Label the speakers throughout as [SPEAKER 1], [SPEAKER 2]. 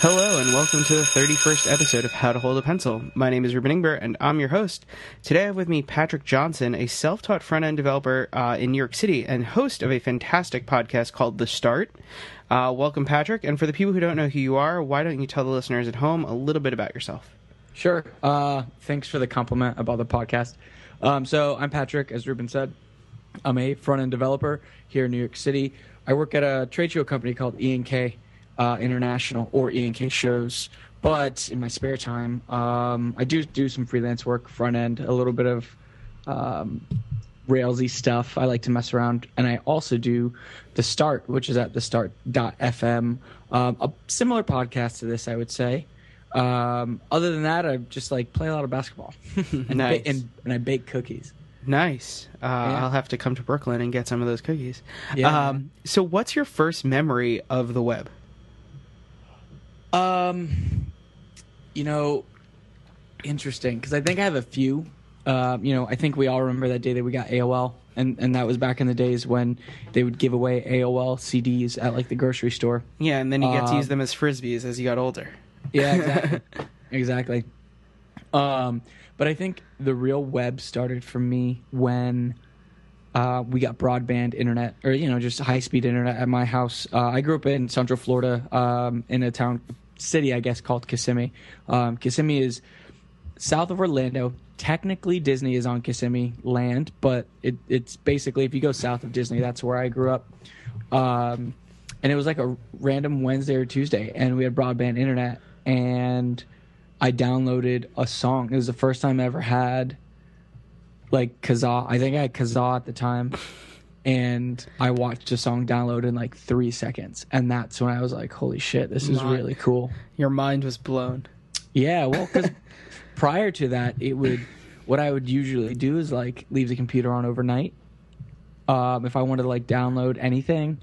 [SPEAKER 1] Hello, and welcome to the 31st episode of How to Hold a Pencil. My name is Ruben Ingber, and I'm your host. Today I have with me Patrick Johnson, a self taught front end developer uh, in New York City and host of a fantastic podcast called The Start. Uh, welcome, Patrick. And for the people who don't know who you are, why don't you tell the listeners at home a little bit about yourself?
[SPEAKER 2] Sure. Uh, thanks for the compliment about the podcast. Um, so I'm Patrick, as Ruben said. I'm a front end developer here in New York City. I work at a trade show company called E&K uh, International or E&K shows. But in my spare time, um, I do do some freelance work, front end, a little bit of um, Railsy stuff. I like to mess around, and I also do the Start, which is at the Start.fm, um, a similar podcast to this, I would say. Um, other than that, I just like play a lot of basketball, and,
[SPEAKER 1] Nice.
[SPEAKER 2] ba- and, and I bake cookies.
[SPEAKER 1] Nice. Uh, I'll have to come to Brooklyn and get some of those cookies.
[SPEAKER 2] Yeah.
[SPEAKER 1] Um, so, what's your first memory of the web?
[SPEAKER 2] Um, you know, interesting because I think I have a few. Uh, you know, I think we all remember that day that we got AOL, and and that was back in the days when they would give away AOL CDs at like the grocery store.
[SPEAKER 1] Yeah, and then you get to
[SPEAKER 2] Um,
[SPEAKER 1] use them as frisbees as you got older.
[SPEAKER 2] Yeah, exactly. exactly. Um, but I think the real web started for me when uh, we got broadband internet, or you know, just high speed internet at my house. Uh, I grew up in Central Florida, um, in a town city, I guess, called Kissimmee. Um, Kissimmee is south of Orlando. Technically, Disney is on Kissimmee land, but it, it's basically if you go south of Disney, that's where I grew up. Um, and it was like a random Wednesday or Tuesday, and we had broadband internet, and I downloaded a song. It was the first time I ever had like Kazaa. I think I had Kazaa at the time, and I watched a song download in like three seconds, and that's when I was like, "Holy shit, this is
[SPEAKER 1] My-
[SPEAKER 2] really cool."
[SPEAKER 1] Your mind was blown.
[SPEAKER 2] Yeah, well, because prior to that, it would what I would usually do is like leave the computer on overnight. Um, if I wanted to like download anything,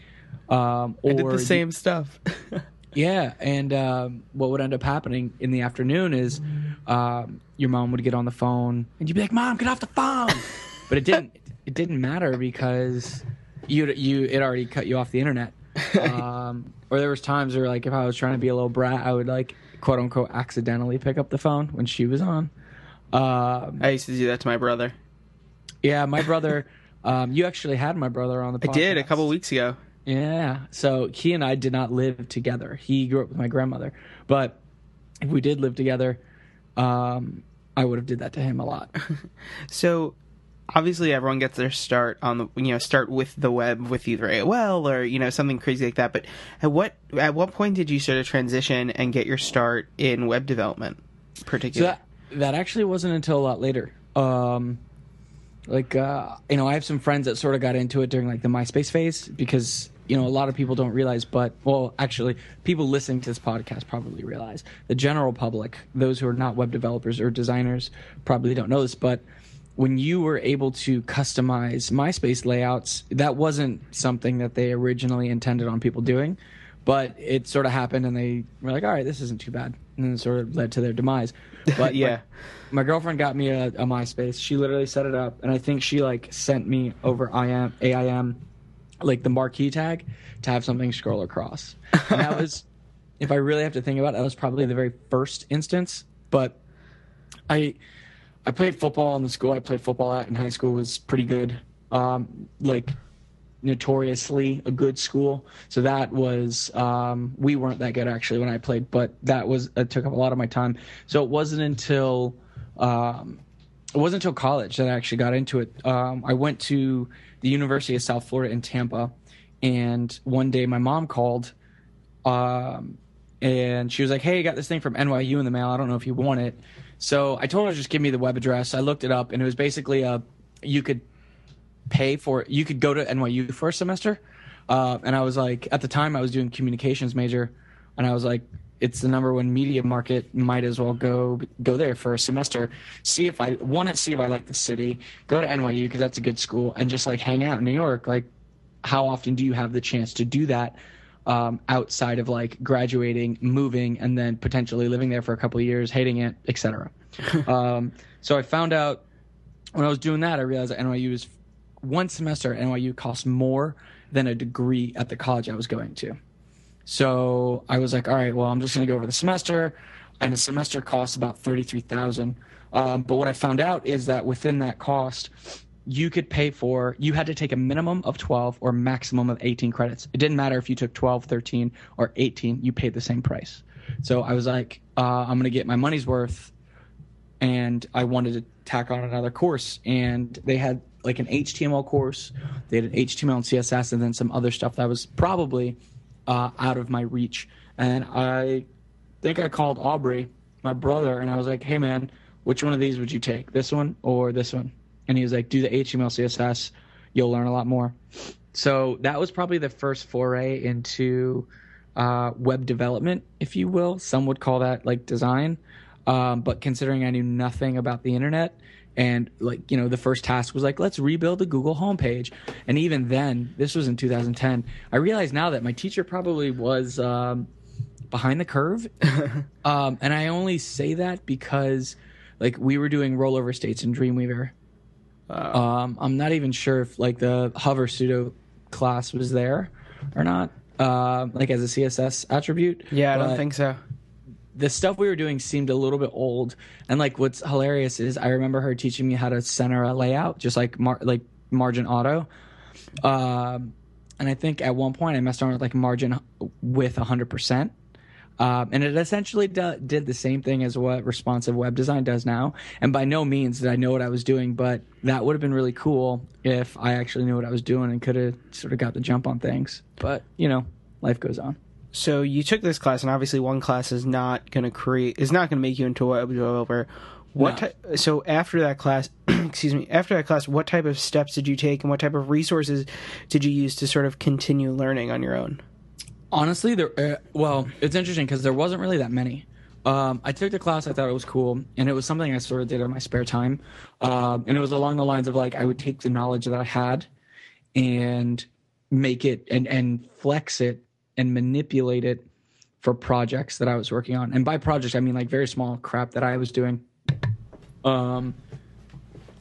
[SPEAKER 2] um, or
[SPEAKER 1] I did the same stuff.
[SPEAKER 2] yeah, and um, what would end up happening in the afternoon is um, your mom would get on the phone and you'd be like, "Mom, get off the phone," but it didn't. It didn't matter because you you it already cut you off the internet. Um, or there was times where like if I was trying to be a little brat, I would like quote unquote accidentally pick up the phone when she was on. Um,
[SPEAKER 1] I used to do that to my brother.
[SPEAKER 2] yeah, my brother. Um, you actually had my brother on the.
[SPEAKER 1] I did a couple weeks ago.
[SPEAKER 2] Yeah. So he and I did not live together. He grew up with my grandmother, but if we did live together, um, I would have did that to him a lot.
[SPEAKER 1] So obviously everyone gets their start on the you know start with the web with either AOL or you know something crazy like that. But at what at what point did you sort of transition and get your start in web development,
[SPEAKER 2] So
[SPEAKER 1] particularly?
[SPEAKER 2] that that actually wasn't until a lot later. Um, like uh, you know, I have some friends that sort of got into it during like the MySpace phase because you know a lot of people don't realize, but well, actually, people listening to this podcast probably realize. The general public, those who are not web developers or designers, probably don't know this, but when you were able to customize MySpace layouts, that wasn't something that they originally intended on people doing, but it sort of happened, and they were like, "All right, this isn't too bad," and then it sort of led to their demise. But
[SPEAKER 1] Yeah.
[SPEAKER 2] my, my girlfriend got me a, a MySpace. She literally set it up, and I think she like sent me over IM AIM, like the marquee tag, to have something scroll across. And that was, if I really have to think about it, that was probably the very first instance. But I I played football in the school I played football at in high school was pretty good. Um, like notoriously a good school. So that was um, we weren't that good actually when I played, but that was it took up a lot of my time. So it wasn't until um, it wasn't until college that I actually got into it. Um, I went to the University of South Florida in Tampa, and one day my mom called, um, and she was like, "Hey, I got this thing from NYU in the mail. I don't know if you want it." So I told her just give me the web address. I looked it up, and it was basically a you could pay for you could go to NYU for a semester. Uh, and I was like, at the time, I was doing communications major, and I was like, it's the number one media market. Might as well go go there for a semester. See if I want to see if I like the city. Go to NYU because that's a good school, and just like hang out in New York. Like, how often do you have the chance to do that? Um, outside of like graduating, moving, and then potentially living there for a couple of years, hating it, etc. um, so I found out when I was doing that, I realized that NYU is one semester at NYU costs more than a degree at the college I was going to. So I was like, all right, well, I'm just going to go over the semester, and the semester costs about thirty three thousand. Um, but what I found out is that within that cost, you could pay for you had to take a minimum of 12 or maximum of 18 credits. It didn't matter if you took 12 13 or 18 you paid the same price. So i was like uh, i'm going to get my money's worth and i wanted to tack on another course. And they had like an html course they had an html and css and then some other stuff that was probably uh, out of my reach. And i think i called aubrey my brother and i was like hey man which one of these would you take this one or this one and he was like, "Do the HTML CSS, you'll learn a lot more." So that was probably the first foray into uh, web development, if you will. Some would call that like design, um, but considering I knew nothing about the internet, and like you know, the first task was like, "Let's rebuild the Google homepage," and even then, this was in 2010. I realize now that my teacher probably was. Um, behind the curve um, and i only say that because like we were doing rollover states in dreamweaver um, I'm not even sure if like the hover pseudo class was there or not, uh, like as a CSS attribute.
[SPEAKER 1] Yeah, I don't think so.
[SPEAKER 2] The stuff we were doing seemed a little bit old, and like what's hilarious is I remember her teaching me how to center a layout, just like mar- like margin auto. Um, and I think at one point I messed around with like margin with 100%. Um, and it essentially do, did the same thing as what responsive web design does now. And by no means did I know what I was doing, but that would have been really cool if I actually knew what I was doing and could have sort of got the jump on things. But, you know, life goes on.
[SPEAKER 1] So you took this class, and obviously one class is not going to create is not going to make you into a web developer. What
[SPEAKER 2] No.
[SPEAKER 1] ty- so after that class, excuse me, after that class, what type of steps did you take, and what type of resources did you use to sort of continue learning on your own?
[SPEAKER 2] Honestly, there. Uh, well, it's interesting because there wasn't really that many. Um, I took the class. I thought it was cool, and it was something I sort of did in my spare time. Um, and it was along the lines of like I would take the knowledge that I had and make it and and flex it and manipulate it for projects that I was working on. And by projects, I mean like very small crap that I was doing. Um,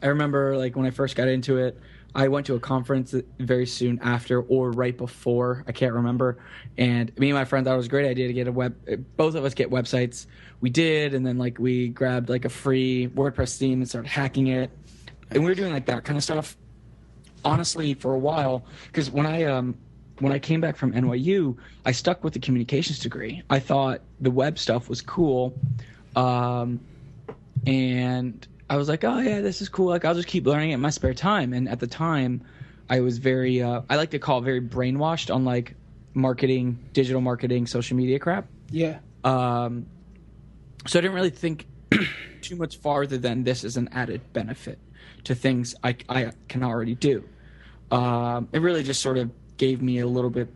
[SPEAKER 2] I remember like when I first got into it, I went to a conference very soon after or right before, I can't remember. And me and my friend thought it was a great idea to get a web both of us get websites. We did and then like we grabbed like a free WordPress theme and started hacking it. And we were doing like that kind of stuff honestly for a while because when I um when I came back from NYU, I stuck with the communications degree. I thought the web stuff was cool. Um and I was like, oh yeah, this is cool. Like I'll just keep learning it in my spare time. And at the time, I was very, uh, I like to call it very brainwashed on like marketing, digital marketing, social media crap.
[SPEAKER 1] Yeah.
[SPEAKER 2] Um, so I didn't really think too much farther than this is an added benefit to things I, I can already do. Um, it really just sort of gave me a little bit,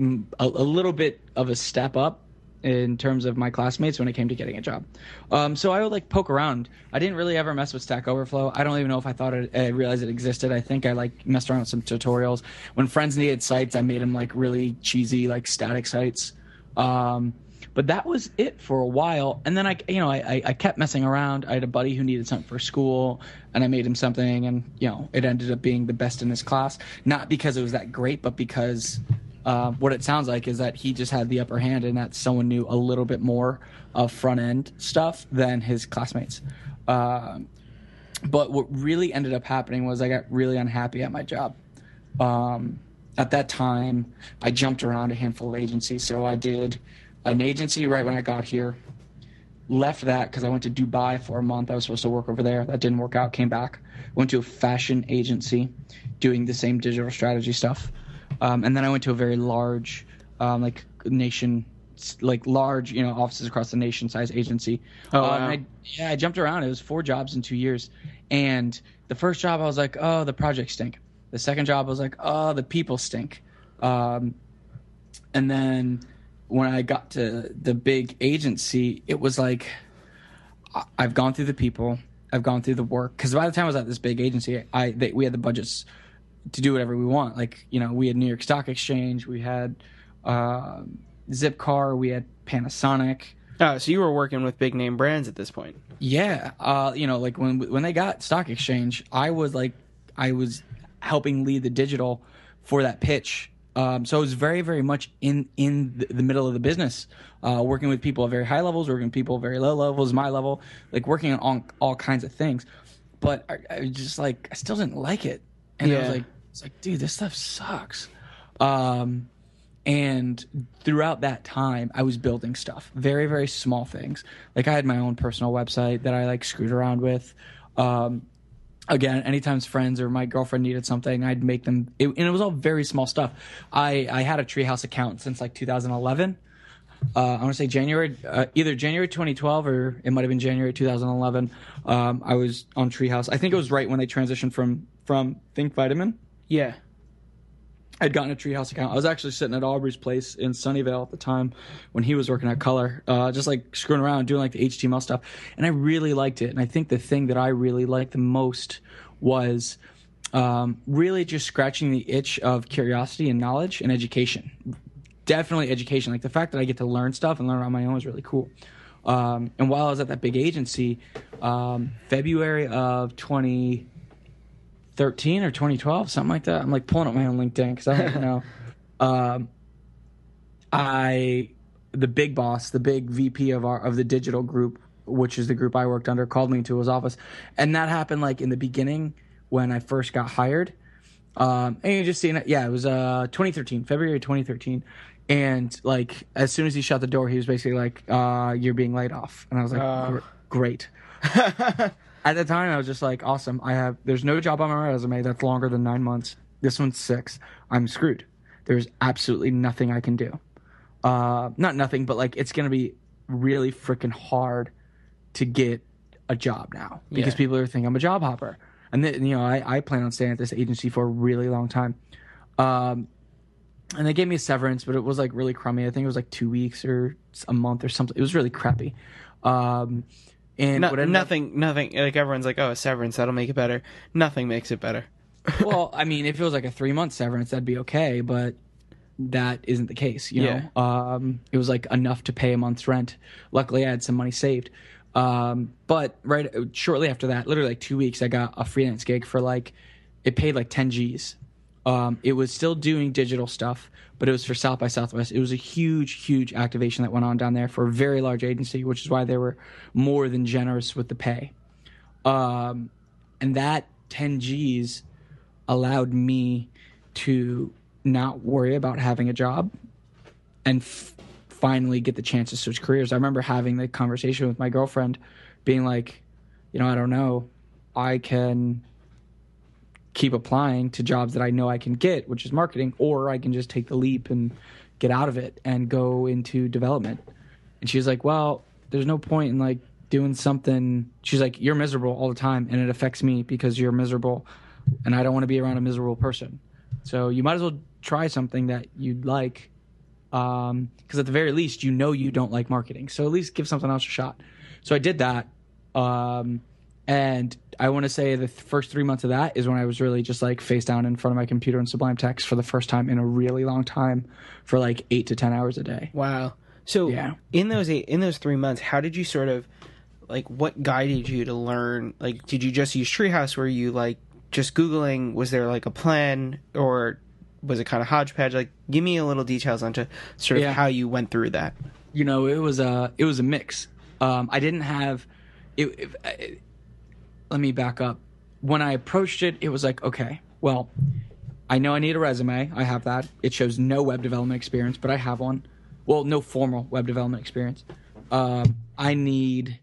[SPEAKER 2] mm, a, a little bit of a step up in terms of my classmates when it came to getting a job. Um, so I would like poke around. I didn't really ever mess with Stack Overflow. I don't even know if I thought it, I realized it existed. I think I like messed around with some tutorials. When friends needed sites, I made them like really cheesy, like static sites. Um, but that was it for a while. And then I, you know, I, I, I kept messing around. I had a buddy who needed something for school, and I made him something, and you know, it ended up being the best in his class. Not because it was that great, but because uh, what it sounds like is that he just had the upper hand, and that someone knew a little bit more of front end stuff than his classmates. Um but what really ended up happening was I got really unhappy at my job. Um, at that time, I jumped around a handful of agencies. So I did an agency right when I got here, left that because I went to Dubai for a month. I was supposed to work over there. That didn't work out. Came back, went to a fashion agency doing the same digital strategy stuff. Um, and then I went to a very large, um, like nation, like large, you know, offices across the nation size agency.
[SPEAKER 1] Oh,
[SPEAKER 2] Uh,
[SPEAKER 1] wow.
[SPEAKER 2] and I, yeah, I jumped around. It was four jobs in two years. And the first job, I was like, oh, the projects stink. The second job, I was like, oh, the people stink. Um, and then when I got to the big agency, it was like, I've gone through the people, I've gone through the work. Because by the time I was at this big agency, I they, we had the budgets to do whatever we want. Like you know, we had New York Stock Exchange, we had uh, Zipcar, we had Panasonic.
[SPEAKER 1] Oh, so you were working with big name brands at this point.
[SPEAKER 2] Yeah, uh, you know, like when when they got Stock Exchange, I was like, I was helping lead the digital for that pitch Um, so I was very, very much in in the, middle of the business, uh, working with people at very high levels, working with people at very low levels, my level, like working on all, all kinds of things. But I, I just like, I still didn't like it, and I was like, it's like, dude, this stuff sucks. Um, and throughout that time, I was building stuff, very, very small things. Like I had my own personal website that I like screwed around with. Um, again, anytime friends or my girlfriend needed something, I'd make them, it, and it was all very small stuff. I, I had a Treehouse account since like 2011. Uh, I want to say January, uh, either January 2012 or it might have been January 2011. Um, I was on Treehouse. I think it was right when they transitioned from from Think Vitamin.
[SPEAKER 1] Yeah.
[SPEAKER 2] I'd gotten a Treehouse account. I was actually sitting at Aubrey's place in Sunnyvale at the time when he was working at Color, uh, just like screwing around, doing like the HTML stuff. And I really liked it. And I think the thing that I really liked the most was um, really just scratching the itch of curiosity and knowledge and education. Definitely education. Like the fact that I get to learn stuff and learn on my own is really cool. Um, and while I was at that big agency, um, February of 20- 13 or 2012, something like that. I'm like pulling up my own LinkedIn because I don't know. Um, I, the big boss, the big VP of our of the digital group, which is the group I worked under, called me into his office, and that happened like in the beginning when I first got hired. Um, and you just seen it, yeah, it was uh 2013, February 2013. And like as soon as he shut the door, he was basically like, uh, "You're being laid off," and I was like,
[SPEAKER 1] Uh.
[SPEAKER 2] "Great." at the time, I was just like, awesome. I have, there's no job on my resume that's longer than nine months. This one's six. I'm screwed. There's absolutely nothing I can do. Uh, not nothing, but like, it's going to be really freaking hard to get a job now because
[SPEAKER 1] Yeah.
[SPEAKER 2] people are thinking I'm a job hopper. And then, you know, I, I plan on staying at this agency for a really long time. Um, and they gave me a severance, but it was like really crummy. I think it was like two weeks or a month or something. It was really crappy. Um, and
[SPEAKER 1] No,
[SPEAKER 2] ended up-
[SPEAKER 1] nothing, nothing. Like everyone's like, oh, a severance, that'll make it better. Nothing makes it better.
[SPEAKER 2] well, I mean, if it was like a three month severance, that'd be okay, but that isn't the case. You
[SPEAKER 1] Yeah.
[SPEAKER 2] know, um, it was like enough to pay a month's rent. Luckily, I had some money saved. Um, but right shortly after that, literally like two weeks, I got a freelance gig for like it paid like ten G's. Um, it was still doing digital stuff, but it was for South by Southwest. It was a huge, huge activation that went on down there for a very large agency, which is why they were more than generous with the pay. Um, and that 10 G's allowed me to not worry about having a job and f- finally get the chance to switch careers. I remember having the conversation with my girlfriend, being like, you know, I don't know, I can keep applying to jobs that I know I can get, which is marketing, or I can just take the leap and get out of it and go into development. And she was like, well, there's no point in like doing something. She's like, you're miserable all the time, and it affects me because you're miserable, and I don't want to be around a miserable person. So you might as well try something that you'd like, because at the very least, you know you don't like marketing. So at least give something else a shot. So I did that, um, and I want to say the th- first three months of that is when I was really just like face down in front of my computer in Sublime Text for the first time in a really long time, for like eight to ten hours a day.
[SPEAKER 1] Wow. So
[SPEAKER 2] Yeah.
[SPEAKER 1] in those eight, in those three months, how did you sort of like what guided you to learn? Like, did you just use Treehouse? Were you like just googling? Was there like a plan, or was it kind of hodgepodge? Like, give me a little details onto sort of
[SPEAKER 2] Yeah.
[SPEAKER 1] how you went through that.
[SPEAKER 2] you know it was a it was a mix um i didn't have it- let me back up. When i approached it it was like okay well i know i need a resume. I have that. It shows no web development experience but i have one. Well no formal web development experience. Um i need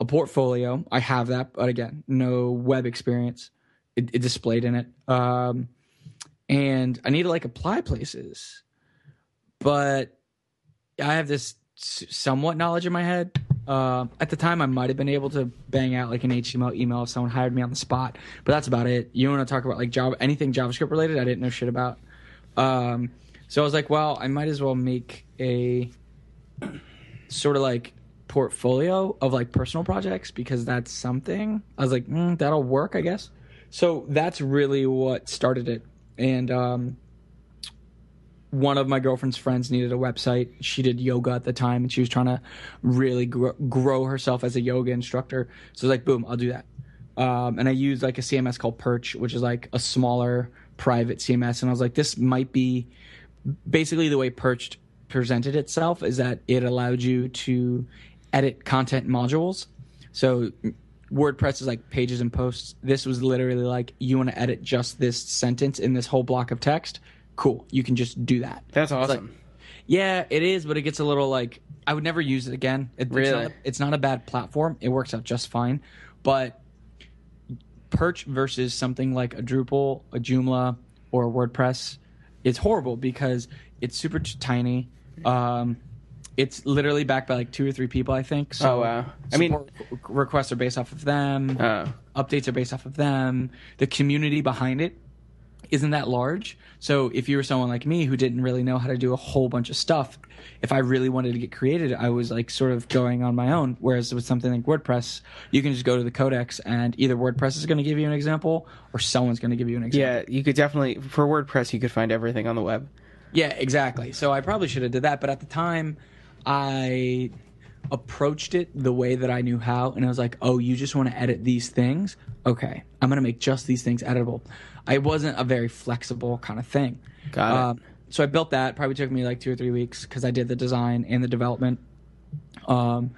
[SPEAKER 2] a portfolio. I have that but again no web experience. It, it displayed in it. Um and i need to like apply places. But I have this somewhat knowledge in my head. Um, at the time, I might have been able to bang out like an HTML email if someone hired me on the spot, but that's about it. You want to talk about like Java, anything JavaScript related? I didn't know shit about. Um, so I was like, well, I might as well make a sort of like portfolio of like personal projects because that's something. I was like, mm, that'll work, I guess. So that's really what started it, and um, one of my girlfriend's friends needed a website. She did yoga at the time, and she was trying to really grow, grow herself as a yoga instructor. So I was like, boom, I'll do that. Um, and I used like a CMS called Perch, which is like a smaller private CMS. And I was like, this might be basically the way Perched presented itself is that it allowed you to edit content modules. So WordPress is like pages and posts. This was literally like you want to edit just this sentence in this whole block of text. Cool, you can just do that.
[SPEAKER 1] That's
[SPEAKER 2] It's like-
[SPEAKER 1] awesome.
[SPEAKER 2] yeah, it is, but it gets a little like I would never use it again. It,
[SPEAKER 1] Really?
[SPEAKER 2] It's not, a, it's not a bad platform. It works out just fine, but Perch versus something like a Drupal, a Joomla, or a WordPress, it's horrible because it's super t- tiny. Um, it's literally backed by like two or three people, I think. So
[SPEAKER 1] Oh, wow. I mean-
[SPEAKER 2] requests are based off of them.
[SPEAKER 1] Oh.
[SPEAKER 2] updates are based off of them. The community behind it isn't that large. So if you were someone like me who didn't really know how to do a whole bunch of stuff, if I really wanted to get created, I was like sort of going on my own. Whereas with something like WordPress, you can just go to the codex and either WordPress is going to give you an example or someone's going to give you an example.
[SPEAKER 1] Yeah, you could definitely for WordPress you could find everything on the web.
[SPEAKER 2] Yeah, exactly. So I probably should have did that, but at the time, I approached it the way that I knew how, and I was like, "Oh, you just want to edit these things? Okay, I'm gonna make just these things editable." I wasn't a very flexible kind of thing.
[SPEAKER 1] Got it.
[SPEAKER 2] Um, so I built that. Probably took me like two or three weeks because I did the design and the development. Um,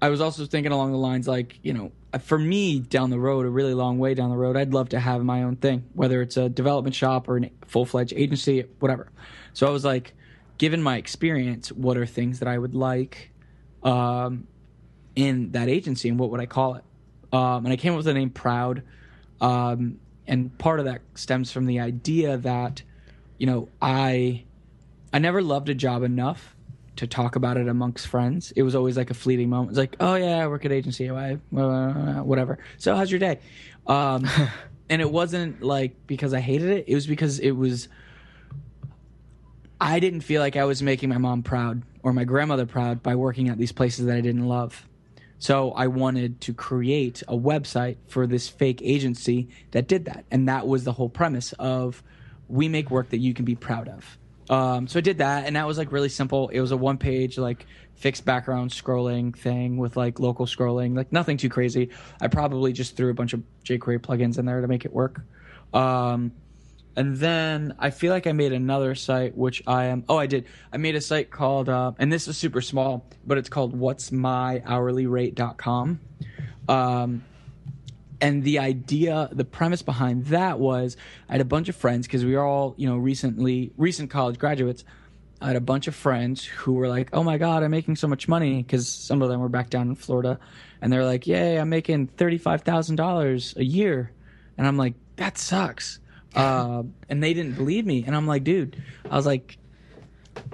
[SPEAKER 2] I was also thinking along the lines like, you know, for me down the road, a really long way down the road, I'd love to have my own thing, whether it's a development shop or a full fledged agency, whatever. So I was like, given my experience, what are things that I would like um, in that agency and what would I call it? Um, and I came up with the name Proud. Um, and part of that stems from the idea that, you know, I I never loved a job enough to talk about it amongst friends. It was always like a fleeting moment. It's like, oh yeah, I work at agency, I, uh, whatever. So how's your day? Um, and it wasn't like because I hated it. It was because it was. I didn't feel like I was making my mom proud or my grandmother proud by working at these places that I didn't love. So I wanted to create a website for this fake agency that did that, and that was the whole premise of we make work that you can be proud of. Um, so I did that, and that was like really simple. It was a one page like fixed background scrolling thing with like local scrolling, like nothing too crazy. I probably just threw a bunch of jQuery plugins in there to make it work. Um, and then I feel like I made another site, which I am. Oh, I did. I made a site called, uh, and this is super small, but it's called What's My Hourly Rate.com. Um, and the idea, the premise behind that was I had a bunch of friends because we were all, you know, recently, recent college graduates. I had a bunch of friends who were like, "Oh my god, I'm making so much money!" Because some of them were back down in Florida, and they're like, "Yay, I'm making thirty five thousand dollars a year," and I'm like, "That sucks." Uh, and they didn't believe me, and I'm like, "Dude," I was like,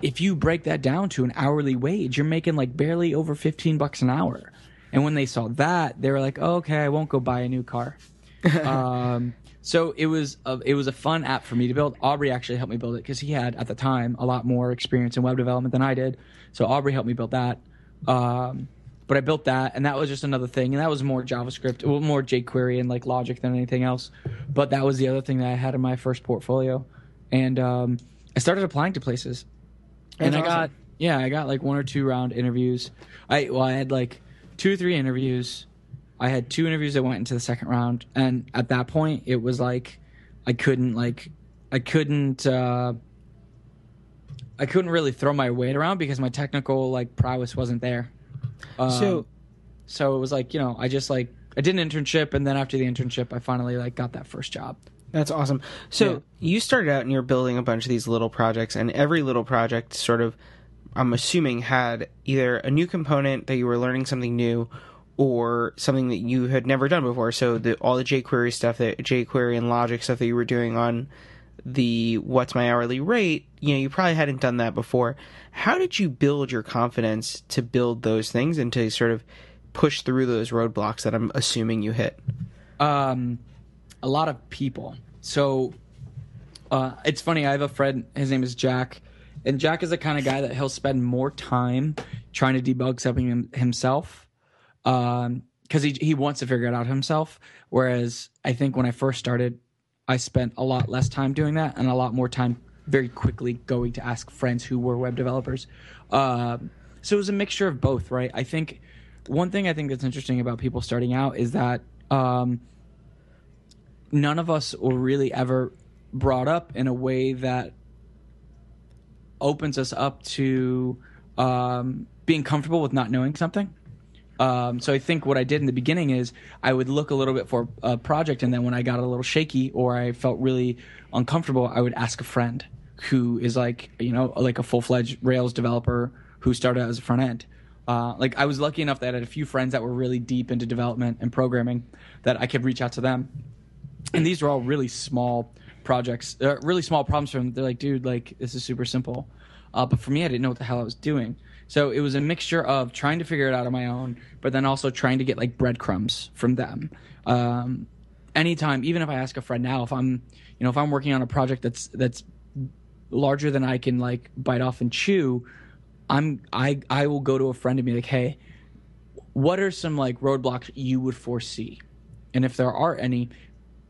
[SPEAKER 2] "If you break that down to an hourly wage, you're making like barely over fifteen bucks an hour." And when they saw that, they were like, oh, "Okay, I won't go buy a new car." um, so it was a, it was a fun app for me to build. Aubrey actually helped me build it because he had at the time a lot more experience in web development than I did. So Aubrey helped me build that. Um, but I built that, and that was just another thing, and that was more JavaScript, well, more jQuery and like Logic than anything else. But that was the other thing that I had in my first portfolio, and um, I started applying to places, and
[SPEAKER 1] That's
[SPEAKER 2] I got yeah, I got like one or two round interviews. I well, I had like two or three interviews. I had two interviews that went into the second round, and at that point, it was like I couldn't like I couldn't uh, I couldn't really throw my weight around because my technical like prowess wasn't there. Um,
[SPEAKER 1] So-
[SPEAKER 2] so it was like you know I just like I did an internship, and then after the internship, I finally like got that first job.
[SPEAKER 1] That's awesome. So
[SPEAKER 2] Yeah.
[SPEAKER 1] you started out and you're building a bunch of these little projects, and every little project sort of, I'm assuming, had either a new component that you were learning something new, or something that you had never done before. So the, all the jQuery stuff, that jQuery and Logic stuff that you were doing on the what's my hourly rate, you know, you probably hadn't done that before. How did you build your confidence to build those things and to sort of push through those roadblocks that I'm assuming you hit?
[SPEAKER 2] um, a lot of people. So uh, it's funny. I have a friend. His name is Jack, and Jack is the kind of guy that he'll spend more time trying to debug something him- himself because he he wants to figure it out himself. Whereas I think when I first started, I spent a lot less time doing that and a lot more time very quickly going to ask friends who were web developers. Um, so it was a mixture of both, right? I think one thing I think that's interesting about people starting out is that um, none of us were really ever brought up in a way that opens us up to um, being comfortable with not knowing something. Um, so I think what I did in the beginning is I would look a little bit for a project, and then when I got a little shaky or I felt really uncomfortable, I would ask a friend who is like you know like a full fledged Rails developer who started as a front end. Uh, like I was lucky enough that I had a few friends that were really deep into development and programming that I could reach out to them, and these were all really small projects, uh, really small problems for them. They're like, dude, like this is super simple, uh, but for me, I didn't know what the hell I was doing. So it was a mixture of trying to figure it out on my own, but then also trying to get like breadcrumbs from them. Um, anytime, even if I ask a friend now, if I'm, you know, if I'm working on a project that's that's larger than I can like bite off and chew, I'm I I will go to a friend and be like, hey, what are some like roadblocks you would foresee, and if there are any,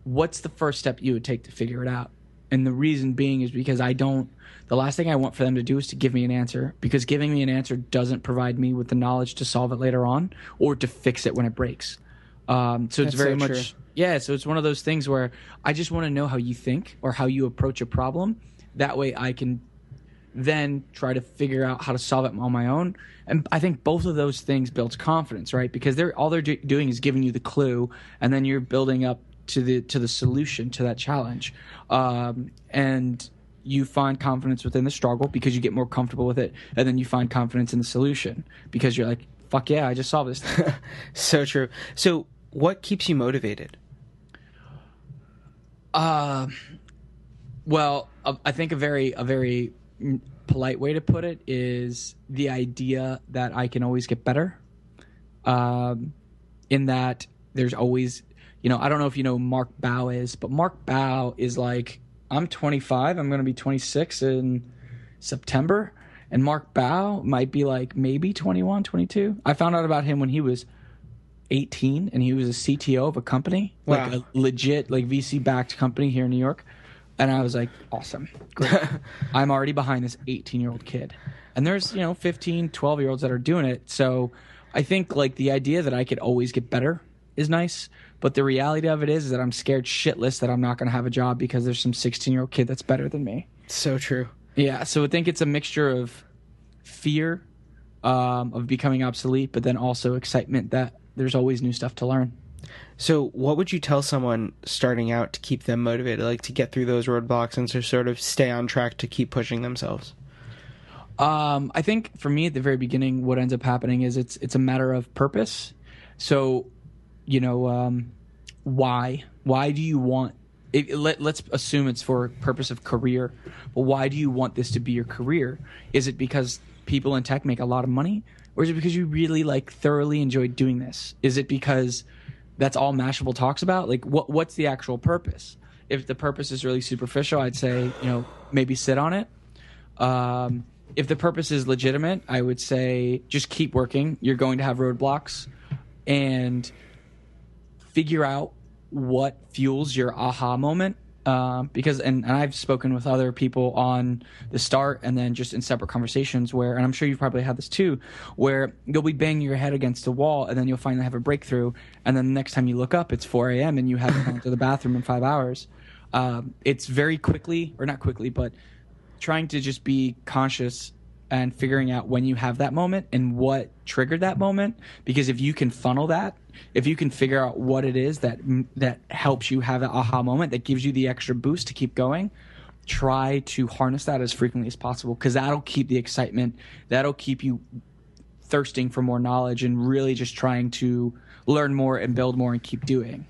[SPEAKER 2] what's the first step you would take to figure it out? And the reason being is because I don't the last thing I want for them to do is to give me an answer because giving me an answer doesn't provide me with the knowledge to solve it later on or to fix it when it breaks. Um, so it's
[SPEAKER 1] That's
[SPEAKER 2] very
[SPEAKER 1] so
[SPEAKER 2] much
[SPEAKER 1] true.
[SPEAKER 2] yeah. So it's one of those things where I just want to know how you think or how you approach a problem. That way, I can then try to figure out how to solve it on my own. And I think both of those things builds confidence, right? Because they're all they're do- doing is giving you the clue, and then you're building up to the to the solution to that challenge. Um, and you find confidence within the struggle because you get more comfortable with it, and then you find confidence in the solution because you're like, "Fuck yeah, I just solved this."
[SPEAKER 1] So true. So, what keeps you motivated?
[SPEAKER 2] Uh, well, I think a very a very polite way to put it is the idea that I can always get better. Um, in that there's always, you know, I don't know if you know Mark Bao is, but Mark Bao is like I'm 25. I'm going to be 26 in September, and Mark Bao might be like maybe 21, 22. I found out about him when he was 18 and he was a CTO of a company, like a legit like VC backed company here in New York. And I was like, awesome. Great. I'm already behind this 18 year old kid. And there's, you know, 15, 12 year olds that are doing it. So I think like the idea that I could always get better is nice. But the reality of it is, is that I'm scared shitless that I'm not going to have a job because there's some 16 year old kid that's better than me.
[SPEAKER 1] So true.
[SPEAKER 2] Yeah, so I think it's a mixture of fear um, of becoming obsolete, but then also excitement that there's always new stuff to learn.
[SPEAKER 1] So, what would you tell someone starting out to keep them motivated, like to get through those roadblocks and to sort of stay on track to keep pushing themselves?
[SPEAKER 2] Um, I think for me at the very beginning, what ends up happening is it's it's a matter of purpose. So, you know, um, why why do you want? It, let, let's assume it's for purpose of career. But why do you want this to be your career? Is it because people in tech make a lot of money, or is it because you really like thoroughly enjoy doing this? Is it because that's all Mashable talks about? Like, what what's the actual purpose? If the purpose is really superficial, I'd say you know maybe sit on it. Um, if the purpose is legitimate, I would say just keep working. You're going to have roadblocks, and figure out what fuels your aha moment. Um, because and, and I've spoken with other people on the start and then just in separate conversations where and I'm sure you've probably had this too where you'll be banging your head against a wall and then you'll finally have a breakthrough and then the next time you look up it's 4 a.m. and you haven't gone to the bathroom in five hours. Um, it's very quickly or not quickly but trying to just be conscious and figuring out when you have that moment and what triggered that moment. Because if you can funnel that if you can figure out what it is that that helps you have an aha moment that gives you the extra boost to keep going try to harness that as frequently as possible. Because that'll keep the excitement that'll keep you thirsting for more knowledge and really just trying to learn more and build more and keep doing.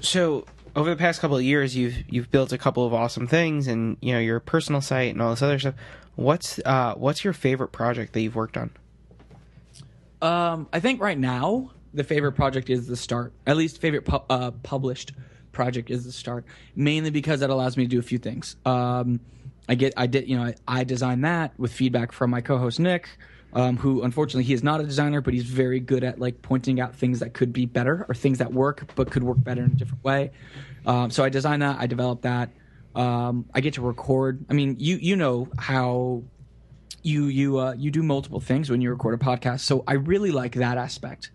[SPEAKER 1] So, over the past couple of years, you've you've built a couple of awesome things, and you know your personal site and all this other stuff. What's uh, what's your favorite project that you've worked on?
[SPEAKER 2] Um, I think right now the favorite project is the start. At least favorite pu- uh, published project is the start, mainly because that allows me to do a few things. Um, I get, I did, you know, I, I designed that with feedback from my co-host Nick, um, who unfortunately he is not a designer, but he's very good at like pointing out things that could be better or things that work but could work better in a different way. Um, so I designed that, I developed that. Um, I get to record. I mean, you you know how you you uh, you do multiple things when you record a podcast. So I really like that aspect.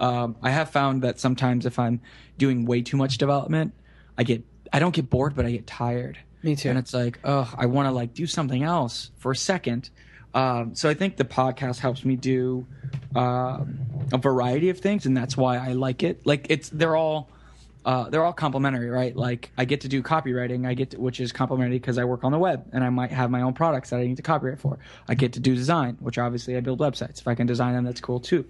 [SPEAKER 2] Um, I have found that sometimes if I'm doing way too much development, I get I don't get bored, but I get tired.
[SPEAKER 1] Me too.
[SPEAKER 2] And it's like, oh, I want to like do something else for a second. Um, so I think the podcast helps me do um, a variety of things, and that's why I like it. Like it's they're all uh, they're all complementary, right? Like I get to do copywriting, I get to, which is complementary because I work on the web and I might have my own products that I need to copyright for. I get to do design, which obviously I build websites. If I can design them, that's cool too.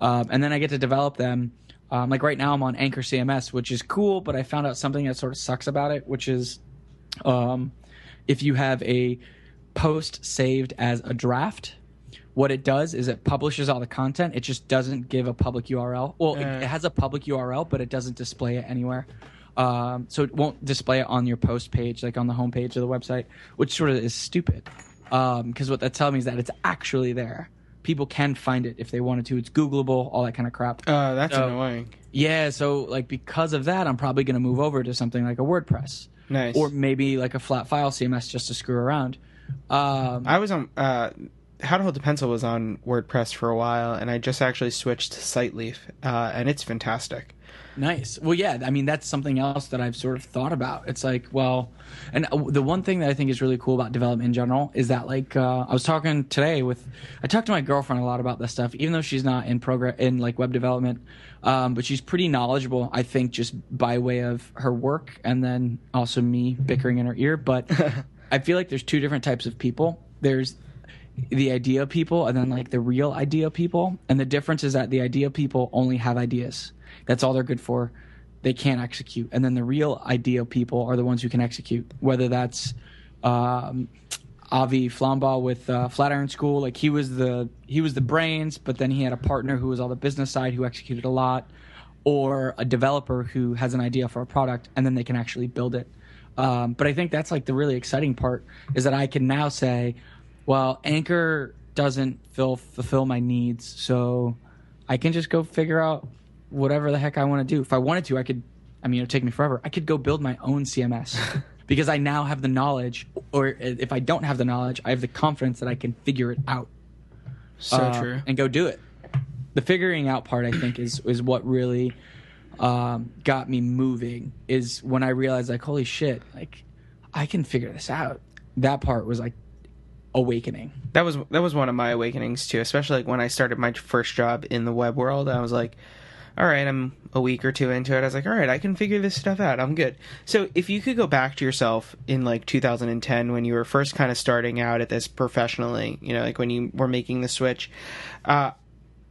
[SPEAKER 2] Um, and then I get to develop them. Um, like right now, I'm on Anchor CMS, which is cool, but I found out something that sort of sucks about it, which is um, if you have a post saved as a draft, what it does is it publishes all the content. It just doesn't give a public URL. Well, it,
[SPEAKER 1] Uh.
[SPEAKER 2] it has a public URL, but it doesn't display it anywhere. Um, so it won't display it on your post page, like on the homepage of the website, which sort of is stupid. Because what that tells me is that it's actually there. People can find it if they wanted to. It's Googleable, all that kind of crap.
[SPEAKER 1] Uh, that's
[SPEAKER 2] So-
[SPEAKER 1] annoying.
[SPEAKER 2] Yeah, so like because of that, I'm probably going to move over to something like a WordPress
[SPEAKER 1] Nice.
[SPEAKER 2] or maybe like a flat file CMS just to screw around. Um,
[SPEAKER 1] I was on uh, How to Hold the Pencil was on WordPress for a while, and I just actually switched to Siteleaf, uh, and it's fantastic.
[SPEAKER 2] Nice. Well, yeah. I mean, that's something else that I've sort of thought about. It's like, well, and uh, the one thing that I think is really cool about development in general is that, like, uh, I was talking today with, I talked to my girlfriend a lot about this stuff, even though she's not in program in like web development, um, but she's pretty knowledgeable. I think just by way of her work, and then also me bickering in her ear. But I feel like there's two different types of people. There's the idea people and then like the real idea people. And the difference is that the idea people only have ideas. That's all they're good for. They can't execute. And then the real idea people are the ones who can execute. Whether that's um, Avi Flombaum with uh, flatiron school like he was the he was the brains but then he had a partner who was all the business side who executed a lot or a developer who has an idea for a product and then they can actually build it. Um, but i think that's like the really exciting part is that i can now say well anchor doesn't fill, fulfill my needs so i can just go figure out whatever the heck i want to do if i wanted to i could i mean it would take me forever i could go build my own cms because i now have the knowledge or if i don't have the knowledge i have the confidence that i can figure it out
[SPEAKER 1] So
[SPEAKER 2] uh,
[SPEAKER 1] true.
[SPEAKER 2] and go do it. The figuring out part, I think, is is what really um, got me moving. Is when I realized, like, holy shit, like I can figure this out. That part was like awakening.
[SPEAKER 1] that was that was one of my awakenings too especially like when i started my first job in the web world i was like all right i'm a week or two into it. I was like all right i can figure this stuff out. I'm good. So if you could go back to yourself in like 2010 when you were first kind of starting out at this professionally you know like when you were making the switch uh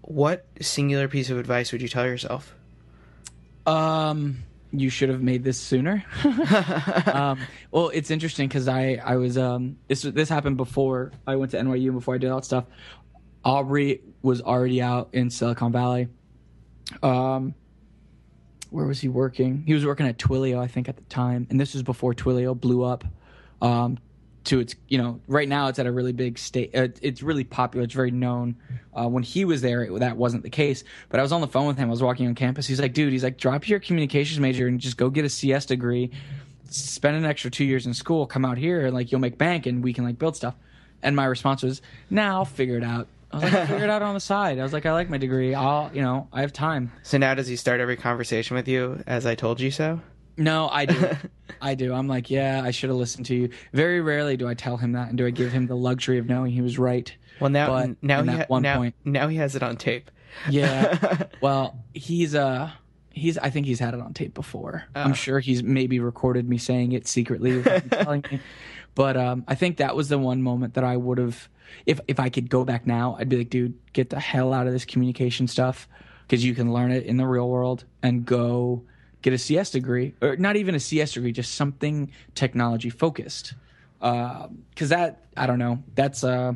[SPEAKER 1] what singular piece of advice would you tell yourself?
[SPEAKER 2] Um, you should have made this sooner. um, well, it's interesting because I I was um this this happened before I went to NYU and before I did all that stuff. Aubrey was already out in Silicon Valley. Um, where was he working? He was working at Twilio, I think, at the time, and this was before Twilio blew up. Um, to its, you know, right now it's at a really big state. Uh, it's really popular. It's very known. Uh, when he was there, it, that wasn't the case. But I was on the phone with him. I was walking on campus. He's like, dude, he's like, drop your communications major and just go get a CS degree. Spend an extra two years in school. Come out here and like you'll make bank and we can like build stuff. And my response was, "Nah, I'll figure it out." I was like, "I'll "Figure it out on the side." I was like, "I like my degree. I'll, you know, I have time."
[SPEAKER 1] so now does he start every conversation with you as i told you so
[SPEAKER 2] No, I do. I do. I'm like, yeah, I should have listened to you. Very rarely do I tell him that, and do I give him the luxury of knowing he was right.
[SPEAKER 1] well now
[SPEAKER 2] But
[SPEAKER 1] now he
[SPEAKER 2] that
[SPEAKER 1] ha-
[SPEAKER 2] one
[SPEAKER 1] now,
[SPEAKER 2] point-
[SPEAKER 1] now he has it on tape
[SPEAKER 2] Yeah. well, he's uh he's I think he's had it on tape before. I'm
[SPEAKER 1] Oh.
[SPEAKER 2] sure he's maybe recorded me saying it secretly telling me. But um I think that was the one moment that I would have if if I could go back now, I'd be like, dude, get the hell out of this communication stuff because you can learn it in the real world and go get a CS degree or not even a CS degree, just something technology focused. Because that I don't know, that's uh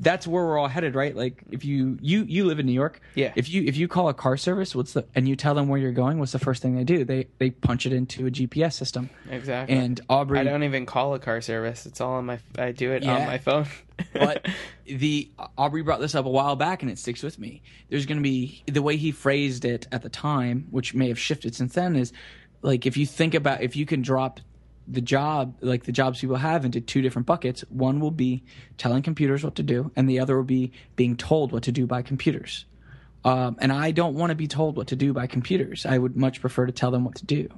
[SPEAKER 2] that's where we're all headed, right? Like if you you you live in New York,
[SPEAKER 1] Yeah.
[SPEAKER 2] If you if you call a car service, what's the and you tell them where you're going, what's the first thing they do? They they punch it into a GPS system.
[SPEAKER 1] exactly
[SPEAKER 2] And Aubrey,
[SPEAKER 1] I don't even call a car service. It's all on my. I do it on my phone.
[SPEAKER 2] but the Aubrey brought this up a while back, and it sticks with me. There's going to be the way he phrased it at the time, which may have shifted since then. Is like if you think about if you can drop the job, like the jobs people have, into two different buckets. One will be telling computers what to do, and the other will be being told what to do by computers. Um, and I don't want to be told what to do by computers. I would much prefer to tell them what to do.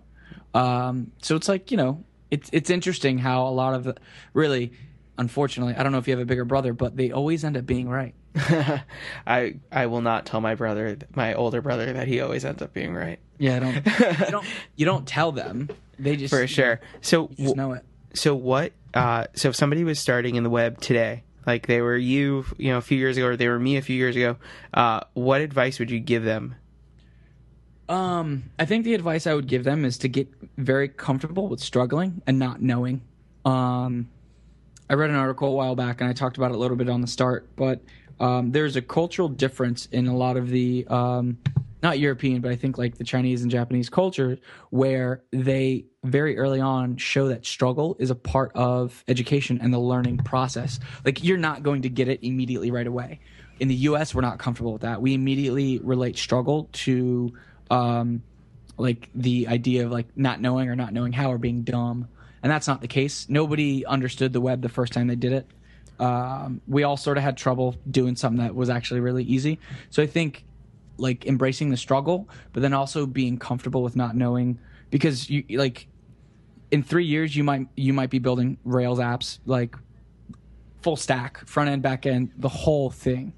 [SPEAKER 2] Um, so it's like you know, it's it's interesting how a lot of the, really, unfortunately, I don't know if you have a bigger brother, but they always end up being right.
[SPEAKER 1] I I will not tell my brother, my older brother, that he always ends up being right.
[SPEAKER 2] Yeah, I don't. you don't you don't tell them. They just
[SPEAKER 1] For sure. So
[SPEAKER 2] you just know it.
[SPEAKER 1] so what? Uh, so if somebody was starting in the web today, like they were you, you know, a few years ago, or they were me a few years ago, uh, what advice would you give them?
[SPEAKER 2] Um, I think the advice I would give them is to get very comfortable with struggling and not knowing. Um, I read an article a while back and I talked about it a little bit on the start, but um, there's a cultural difference in a lot of the um, not European, but I think like the Chinese and Japanese culture where they very early on show that struggle is a part of education and the learning process. Like you're not going to get it immediately right away. In the US, we're not comfortable with that. We immediately relate struggle to um, like the idea of like not knowing or not knowing how or being dumb. And that's not the case. Nobody understood the web the first time they did it. Um, we all sort of had trouble doing something that was actually really easy. So I think like embracing the struggle, but then also being comfortable with not knowing because you like in three years you might you might be building Rails apps like full stack, front end, back end, the whole thing.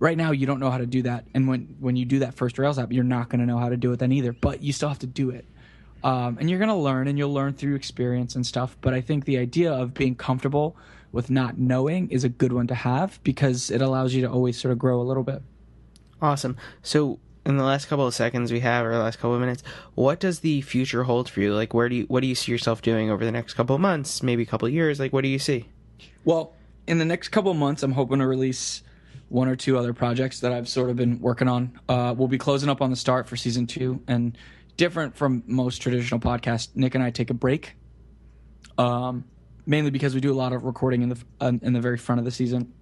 [SPEAKER 2] Right now you don't know how to do that, and when when you do that first Rails app, you're not going to know how to do it then either. But you still have to do it, um, and you're going to learn, and you'll learn through experience and stuff. But I think the idea of being comfortable with not knowing is a good one to have because it allows you to always sort of grow a little bit.
[SPEAKER 1] Awesome. So in the last couple of seconds we have, or the last couple of minutes, what does the future hold for you? Like, where do you what do you see yourself doing over the next couple of months, maybe a couple of years? Like, what do you see?
[SPEAKER 2] Well, in the next couple of months, I'm hoping to release one or two other projects that I've sort of been working on. Uh, we'll be closing up on the start for season two, and different from most traditional podcasts, Nick and I take a break. Um, mainly because we do a lot of recording in the uh, in the very front of the season,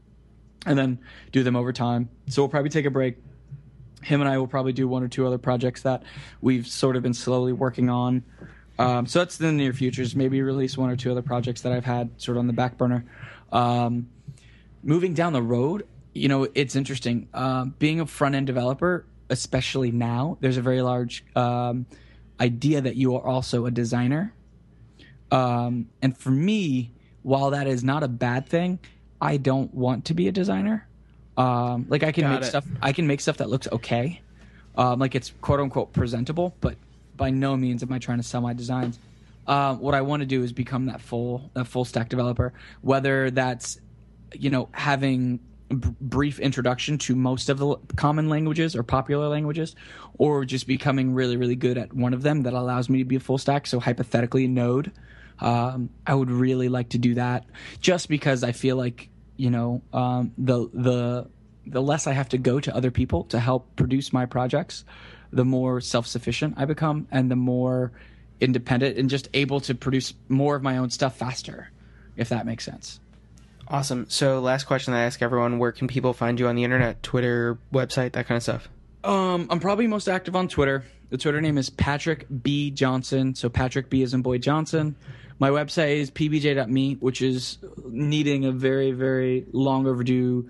[SPEAKER 2] and then do them over time. So we'll probably take a break. Him and I will probably do one or two other projects that we've sort of been slowly working on. Um, so that's in the near futures. Maybe release one or two other projects that I've had sort of on the back burner. Um, moving down the road, you know, it's interesting. Um, being a front end developer, especially now, there's a very large um, idea that you are also a designer. Um, and for me, while that is not a bad thing, I don't want to be a designer. Um, like I can
[SPEAKER 1] Got
[SPEAKER 2] make
[SPEAKER 1] it.
[SPEAKER 2] stuff. I can make stuff that looks okay, um, like it's quote unquote presentable. But by no means am I trying to sell my designs. Uh, what I want to do is become that full that full stack developer. Whether that's you know having b- brief introduction to most of the l- common languages or popular languages, or just becoming really really good at one of them that allows me to be a full stack. So hypothetically, Node. Um, I would really like to do that, just because I feel like you know um, the the the less I have to go to other people to help produce my projects, the more self sufficient I become, and the more independent and just able to produce more of my own stuff faster, if that makes sense.
[SPEAKER 1] Awesome. So last question I ask everyone: Where can people find you on the internet? Twitter, website, that kind of stuff.
[SPEAKER 2] Um, I'm probably most active on Twitter. The Twitter name is Patrick B Johnson. So Patrick B is in Boy Johnson. My website is pbj.me, which is needing a very, very long overdue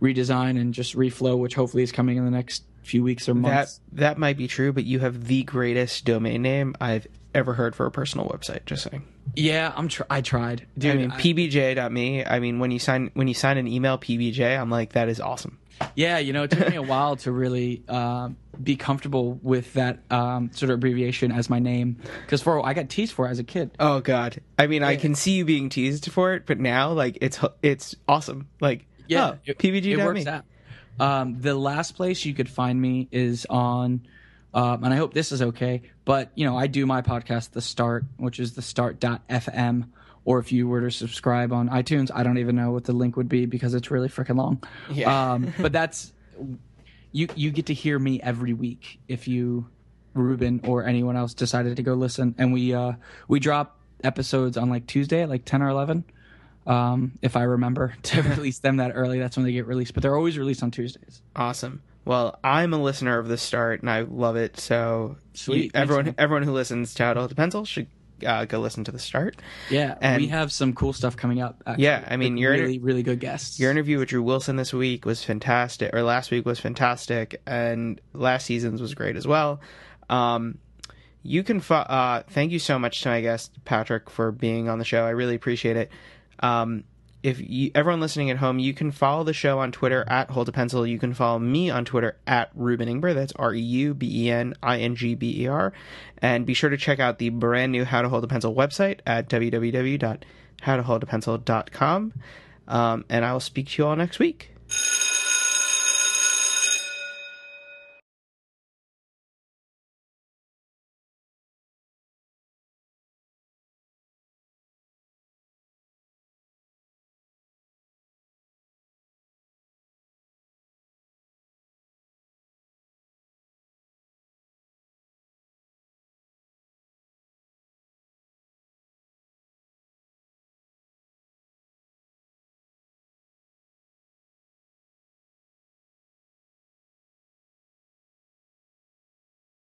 [SPEAKER 2] redesign and just reflow, which hopefully is coming in the next few weeks or
[SPEAKER 1] That
[SPEAKER 2] months.
[SPEAKER 1] that might be true, but you have the greatest domain name I've ever heard for a personal website. Just saying.
[SPEAKER 2] yeah, I'm. Tr- I tried, dude.
[SPEAKER 1] I mean,
[SPEAKER 2] I-
[SPEAKER 1] pbj.me. I mean, when you sign when you sign an email pbj, I'm like, that is awesome.
[SPEAKER 2] Yeah, you know, it took me a while to really um, be comfortable with that um, sort of abbreviation as my name because for I got teased for it as a kid.
[SPEAKER 1] Oh God. I mean, I can see you being teased for it, but now like it's it's awesome. Like
[SPEAKER 2] Yeah,
[SPEAKER 1] oh,
[SPEAKER 2] it, it works out. Um, the last place you could find me is on, um, and I hope this is okay. But you know, I do my podcast, The Start, which is the Start.fm. Or if you were to subscribe on iTunes, I don't even know what the link would be because it's really freaking long.
[SPEAKER 1] Yeah.
[SPEAKER 2] Um, but that's you. You get to hear me every week if you, Reuben or anyone else decided to go listen, and we uh, we drop episodes on like Tuesday at like ten or eleven um, if I remember to release them that early. That's when they get released, but they're always released on Tuesdays.
[SPEAKER 1] Awesome. Well, I'm a listener of the start, and I love it. So
[SPEAKER 2] Sweet.
[SPEAKER 1] you- everyone everyone who listens to How to Hold a Pencil should uh, go listen to the start.
[SPEAKER 2] Yeah,
[SPEAKER 1] And-
[SPEAKER 2] we have some cool stuff coming up. Actually,
[SPEAKER 1] Yeah, I mean, you're-
[SPEAKER 2] really really good guests.
[SPEAKER 1] Your interview with Drew Wilson this week was fantastic, or last week was fantastic, and last season's was great as well. Um, you can. Fo- uh, thank you so much to my guest Patrick for being on the show. I really appreciate it. Um, if you, everyone listening at home, you can follow the show on Twitter at Hold a Pencil. You can follow me on Twitter at Reuben Ingber. That's R E U B E N I N G B E R. And be sure to check out the brand new How to Hold a Pencil website at www.howtoholdapencil.com. Um, and I will speak to you all next week.